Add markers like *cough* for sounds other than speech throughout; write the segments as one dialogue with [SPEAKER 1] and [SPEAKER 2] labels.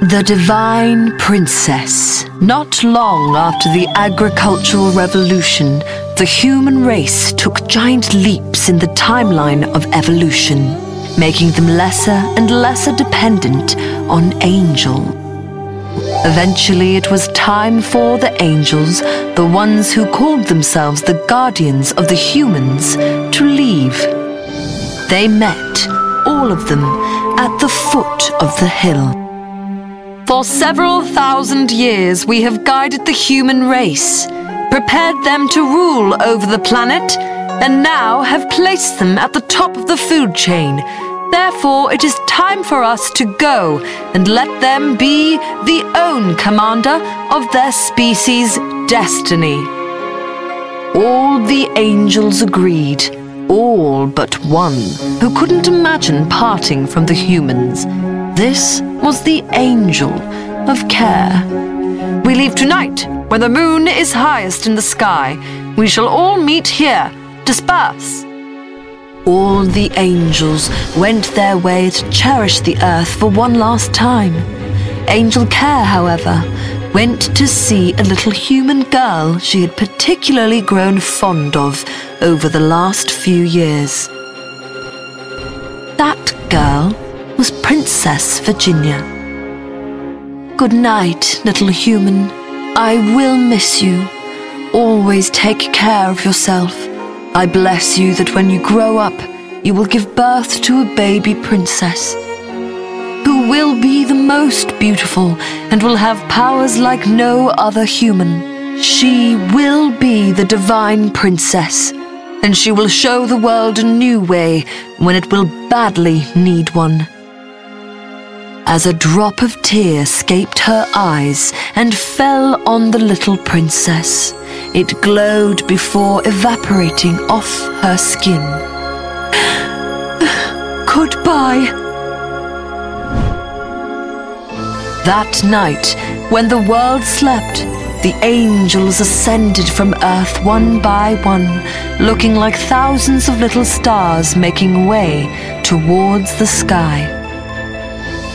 [SPEAKER 1] The Divine Princess. Not long after the agricultural revolution, the human race took giant leaps in the timeline of evolution, making them lesser and lesser dependent on Angel. Eventually, it was time for the angels, the ones who called themselves the guardians of the humans, to leave. They met, all of them, at the foot of the hill. For several thousand years, we have guided the human race, prepared them to rule over the planet, and now have placed them at the top of the food chain. Therefore, it is time for us to go and let them be the own commander of their species' destiny. All the angels agreed, all but one, who couldn't imagine parting from the humans. This was the angel of care. We leave tonight, when the moon is highest in the sky. We shall all meet here. Disperse. All the angels went their way to cherish the earth for one last time. Angel Care, however, went to see a little human girl she had particularly grown fond of over the last few years. Princess Virginia. Good night, little human. I will miss you. Always take care of yourself. I bless you that when you grow up, you will give birth to a baby princess who will be the most beautiful and will have powers like no other human. She will be the divine princess, and she will show the world a new way when it will badly need one as a drop of tear escaped her eyes and fell on the little princess. It glowed before evaporating off her skin. *sighs* Goodbye. That night, when the world slept, the angels ascended from earth one by one, looking like thousands of little stars making way towards the sky.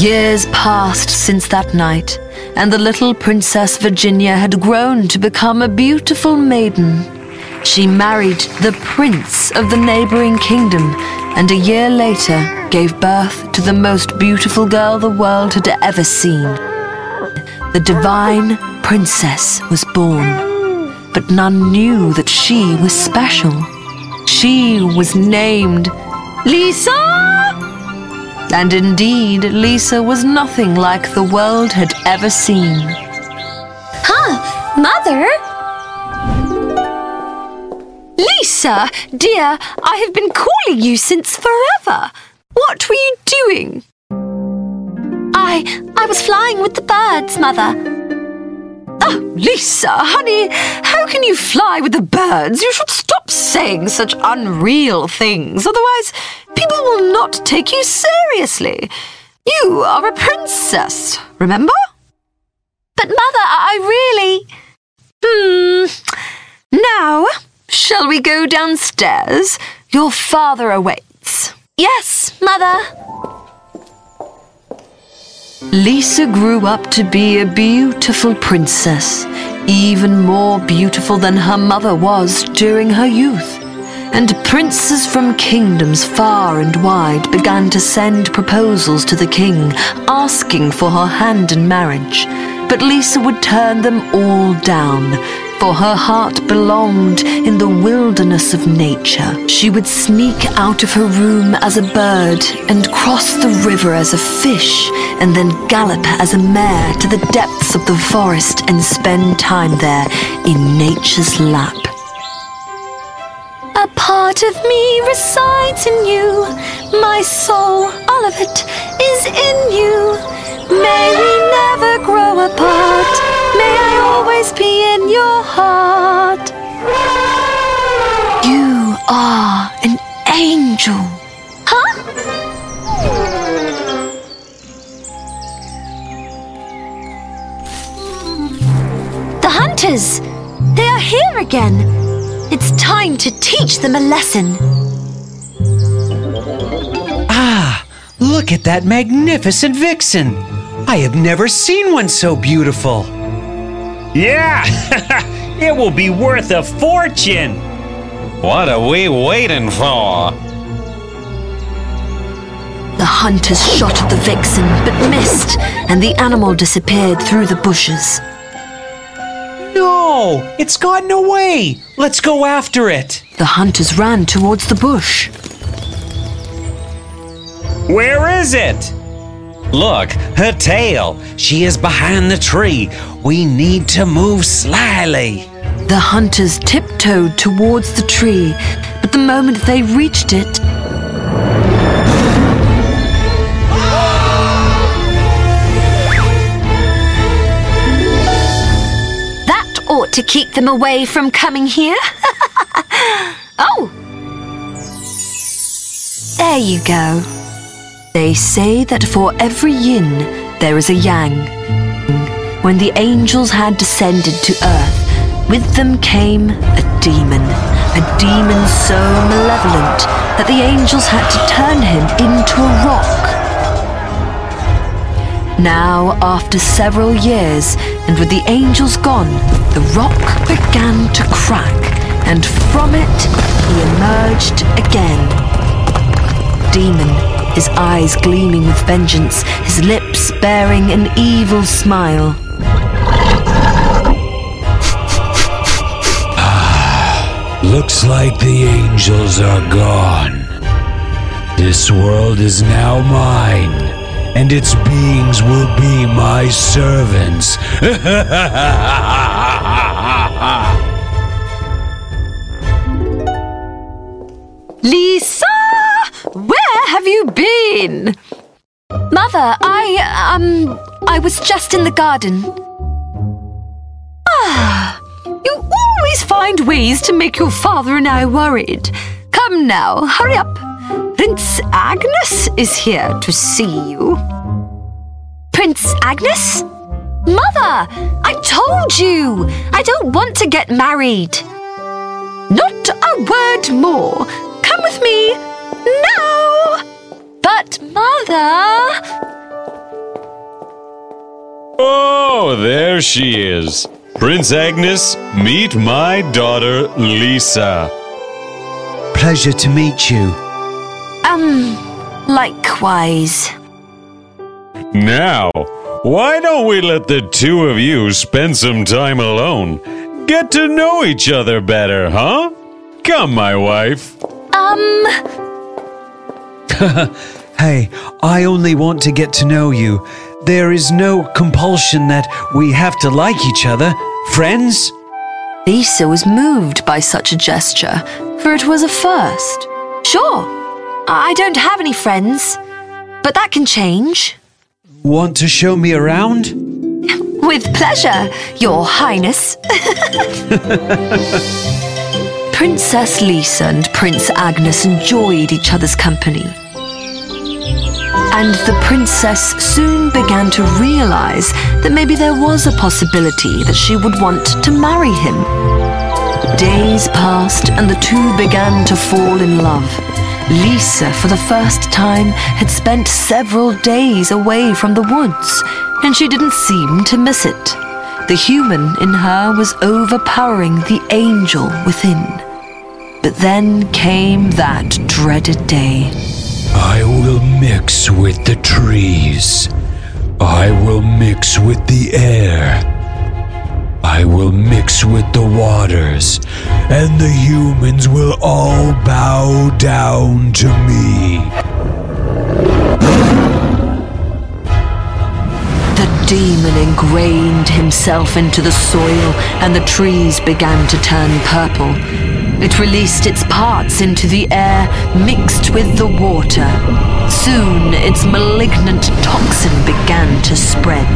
[SPEAKER 1] Years passed since that night, and the little Princess Virginia had grown to become a beautiful maiden. She married the prince of the neighboring kingdom, and a year later gave birth to the most beautiful girl the world had ever seen. The divine princess was born, but none knew that she was special. She was named Lisa! And indeed, Lisa was nothing like the world had ever seen.
[SPEAKER 2] Huh, Mother?
[SPEAKER 1] Lisa, dear, I have been calling you since forever. What were you doing?
[SPEAKER 2] I I was flying with the birds, Mother.
[SPEAKER 1] Lisa, honey, how can you fly with the birds? You should stop saying such unreal things, otherwise, people will not take you seriously. You are a princess, remember?
[SPEAKER 2] But, Mother, I really.
[SPEAKER 1] Hmm. Now, shall we go downstairs? Your father awaits.
[SPEAKER 2] Yes, Mother.
[SPEAKER 1] Lisa grew up to be a beautiful princess, even more beautiful than her mother was during her youth. And princes from kingdoms far and wide began to send proposals to the king, asking for her hand in marriage. But Lisa would turn them all down, for her heart belonged in the wilderness of nature. She would sneak out of her room as a bird and cross the river as a fish and then gallop as a mare to the depths of the forest and spend time there in nature's lap.
[SPEAKER 2] A part of me resides in you, my soul, all of it is in you. May we never grow apart, may I always be in your heart.
[SPEAKER 1] You are an angel.
[SPEAKER 2] Huh? The hunters! They are here again! It's time to teach them a lesson.
[SPEAKER 3] Ah, look at that magnificent vixen! I have never seen one so beautiful.
[SPEAKER 4] Yeah, *laughs* it will be worth a fortune.
[SPEAKER 5] What are we waiting for?
[SPEAKER 1] The hunters shot at the vixen but missed, and the animal disappeared through the bushes.
[SPEAKER 3] No, it's gotten away. Let's go after it.
[SPEAKER 1] The hunters ran towards the bush.
[SPEAKER 4] Where is it?
[SPEAKER 5] Look, her tail. She is behind the tree. We need to move slyly.
[SPEAKER 1] The hunters tiptoed towards the tree, but the moment they reached it,
[SPEAKER 2] That ought to keep them away from coming here. *laughs* oh! There you go.
[SPEAKER 1] They say that for every yin there is a yang. When the angels had descended to earth, with them came a demon. A demon so malevolent that the angels had to turn him into a rock. Now, after several years, and with the angels gone, the rock began to crack, and from it he emerged again. Demon, his eyes gleaming with vengeance, his lips bearing an evil smile.
[SPEAKER 6] Ah, Looks like the angels are gone. This world is now mine, and its beings will be my servants. *laughs*
[SPEAKER 1] Lisa! Have you been?
[SPEAKER 2] Mother, I, um, I was just in the garden.
[SPEAKER 1] Ah, You always find ways to make your father and I worried. Come now, hurry up. Prince Agnes is here to see you.
[SPEAKER 2] Prince Agnes? Mother, I told you, I don't want to get married.
[SPEAKER 1] Not a word more. Come with me now.
[SPEAKER 2] But, Mother,
[SPEAKER 7] Oh, there she is. Prince Agnes, meet my daughter Lisa.
[SPEAKER 3] Pleasure to meet you.
[SPEAKER 2] um, likewise.
[SPEAKER 7] Now, why don't we let the two of you spend some time alone? Get to know each other better, huh? Come, my wife.
[SPEAKER 2] Um, *laughs*
[SPEAKER 3] Hey, I only want to get to know you. There is no compulsion that we have to like each other. Friends?
[SPEAKER 1] Lisa was moved by such a gesture, for it was a first.
[SPEAKER 2] sure, I don't have any friends, but that can change.
[SPEAKER 3] Want to show me around?
[SPEAKER 2] With pleasure, Your Highness. *laughs*
[SPEAKER 1] Princess Lisa and Prince Agnes enjoyed each other's company. And the princess soon began to realize that maybe there was a possibility that she would want to marry him. Days passed and the two began to fall in love. Lisa, for the first time, had spent several days away from the woods, and she didn't seem to miss it. The human in her was overpowering the angel within. But then came that dreaded day.
[SPEAKER 6] I will mix with the trees. I will mix with the air. I will mix with the waters, and the humans will all bow down to me.
[SPEAKER 1] The demon ingrained himself into the soil, and the trees began to turn purple. It released its parts into the air, mixed with the water. Soon, its malignant toxin began to spread.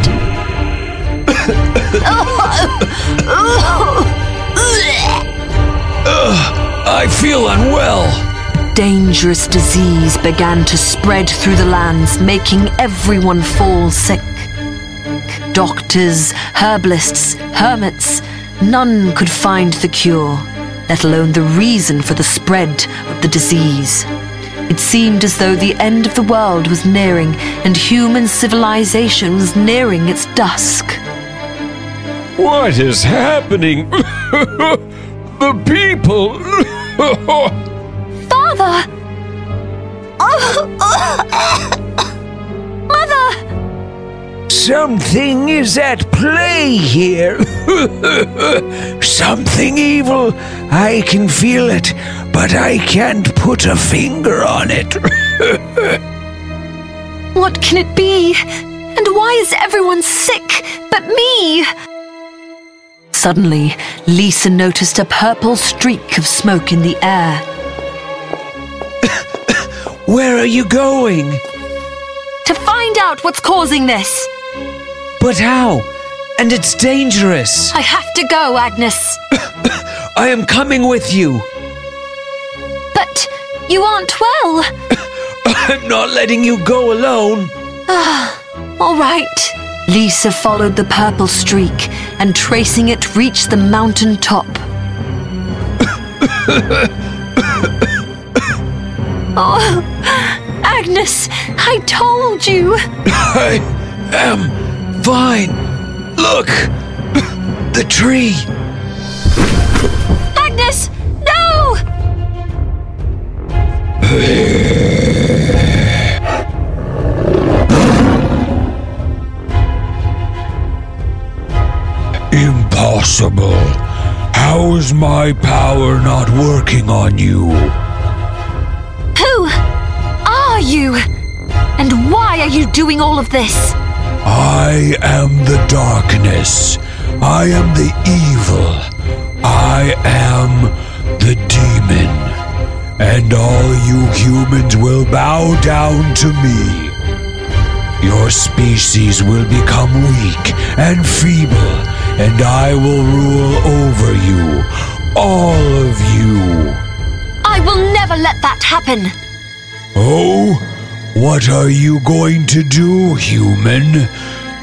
[SPEAKER 6] I feel unwell.
[SPEAKER 1] Dangerous disease began to spread through the lands, making everyone fall sick. Doctors, herbalists, hermits, none could find the cure, let alone the reason for the spread of the disease. It seemed as though the end of the world was nearing and human civilization was nearing its dusk.
[SPEAKER 6] What is happening? *laughs* the people! *laughs*
[SPEAKER 2] Father! Mother!
[SPEAKER 8] Something is at play here. *laughs* Something evil. I can feel it, but I can't put a finger on it. *laughs*
[SPEAKER 2] What can it be? And why is everyone sick but me?
[SPEAKER 1] Suddenly, Lisa noticed a purple streak of smoke in the air. *coughs*
[SPEAKER 3] Where are you going?
[SPEAKER 2] To find out what's causing this.
[SPEAKER 3] But how? And it's dangerous.
[SPEAKER 2] I have to go, Agnes. *coughs*
[SPEAKER 3] I am coming with you.
[SPEAKER 2] But you aren't well. *coughs*
[SPEAKER 3] I'm not letting you go alone.
[SPEAKER 2] Ah, all right.
[SPEAKER 1] Lisa followed the purple streak and tracing it reached the mountain top. *coughs*
[SPEAKER 2] Oh, Agnes, I told you.
[SPEAKER 3] I am fine. Look, the tree.
[SPEAKER 2] Agnes, no!
[SPEAKER 6] Impossible. How is my power not working on you?
[SPEAKER 2] Who are you? And why are you doing all of this?
[SPEAKER 6] I am the darkness. I am the evil. I am the demon. And all you humans will bow down to me. Your species will become weak and feeble, and I will rule over you. All of you.
[SPEAKER 2] I will never let that happen.
[SPEAKER 6] Oh? What are you going to do, human?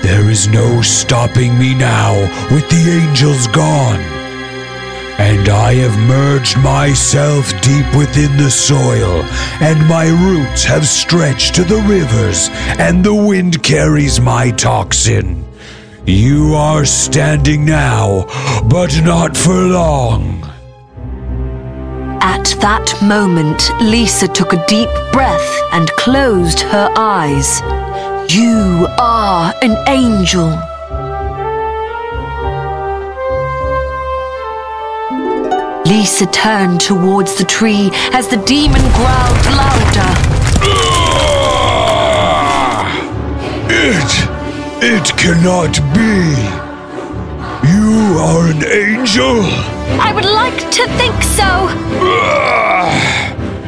[SPEAKER 6] There is no stopping me now with the angels gone. And I have merged myself deep within the soil, and my roots have stretched to the rivers, and the wind carries my toxin. You are standing now, but not for long.
[SPEAKER 1] At that moment, Lisa took a deep breath and closed her eyes. You are an angel. Lisa turned towards the tree as the demon growled louder.
[SPEAKER 6] It, it cannot be. You are an angel?
[SPEAKER 2] I would like to think so. *sighs*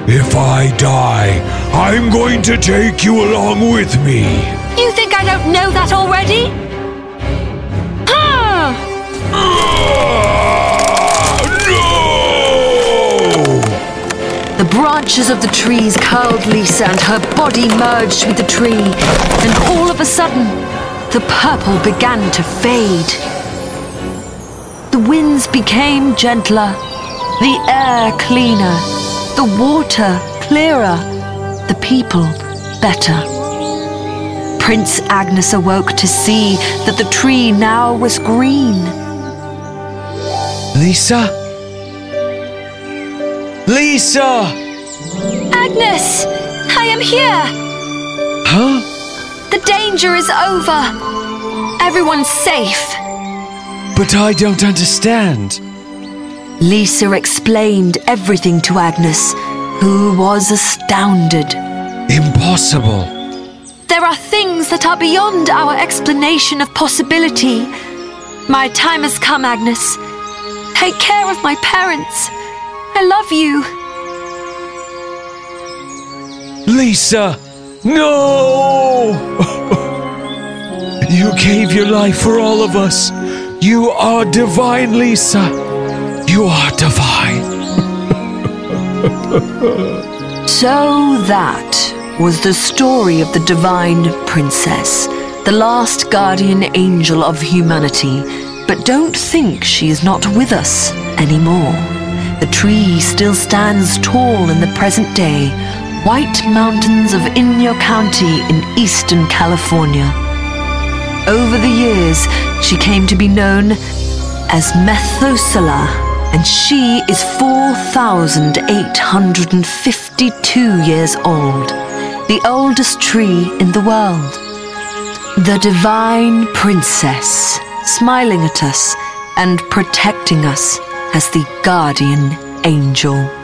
[SPEAKER 6] If I die, I'm going to take you along with me.
[SPEAKER 2] You think I don't know that already? Huh.
[SPEAKER 6] No! *sighs*
[SPEAKER 1] The branches of the trees curled Lisa and her body merged with the tree, and all of a sudden, the purple began to fade. The winds became gentler, the air cleaner, the water clearer, the people better. Prince Agnes awoke to see that the tree now was green.
[SPEAKER 3] Lisa? Lisa!
[SPEAKER 2] Agnes, I am here.
[SPEAKER 3] Huh?
[SPEAKER 2] The danger is over. Everyone's safe.
[SPEAKER 3] But I don't understand.
[SPEAKER 1] Lisa explained everything to Agnes, who was astounded.
[SPEAKER 3] Impossible.
[SPEAKER 2] There are things that are beyond our explanation of possibility. My time has come, Agnes. Take care of my parents. I love you.
[SPEAKER 3] Lisa! No! *laughs* you gave your life for all of us. You are divine, Lisa. You are divine. *laughs*
[SPEAKER 1] So that was the story of the divine princess, the last guardian angel of humanity. But don't think she is not with us anymore. The tree still stands tall in the present day, White Mountains of Inyo County in eastern California. Over the years, she came to be known as Methuselah, and she is 4,852 years old, the oldest tree in the world. The divine princess, smiling at us and protecting us as the guardian angel.